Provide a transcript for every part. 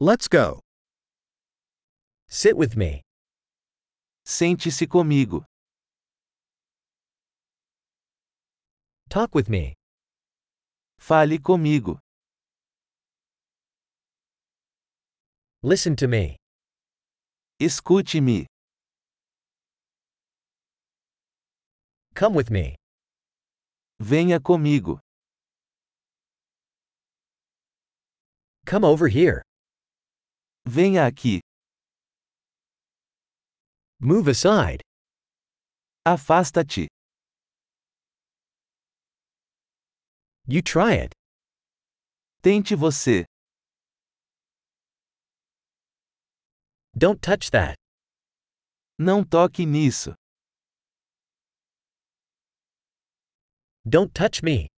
Let's go. Sit with me. Sente-se comigo. Talk with me. Fale comigo. Listen to me. Escute-me. Come with me. Venha comigo. Come over here. Venha aqui. Move aside. Afasta-te. You try it. Tente você. Don't touch that. Não toque nisso. Don't touch me.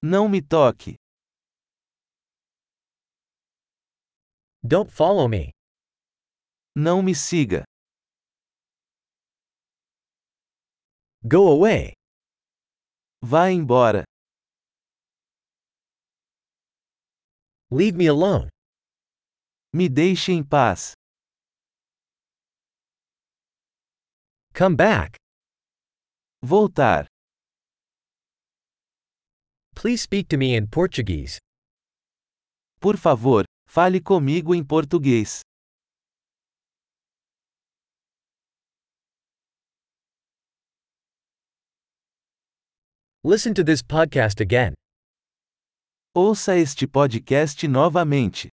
Não me toque. Don't follow me. Não me siga. Go away. Vá embora. Leave me alone. Me deixe em paz. Come back. Voltar. Please speak to me in Portuguese. Por favor, fale comigo em português. Listen to this podcast again. Ouça este podcast novamente.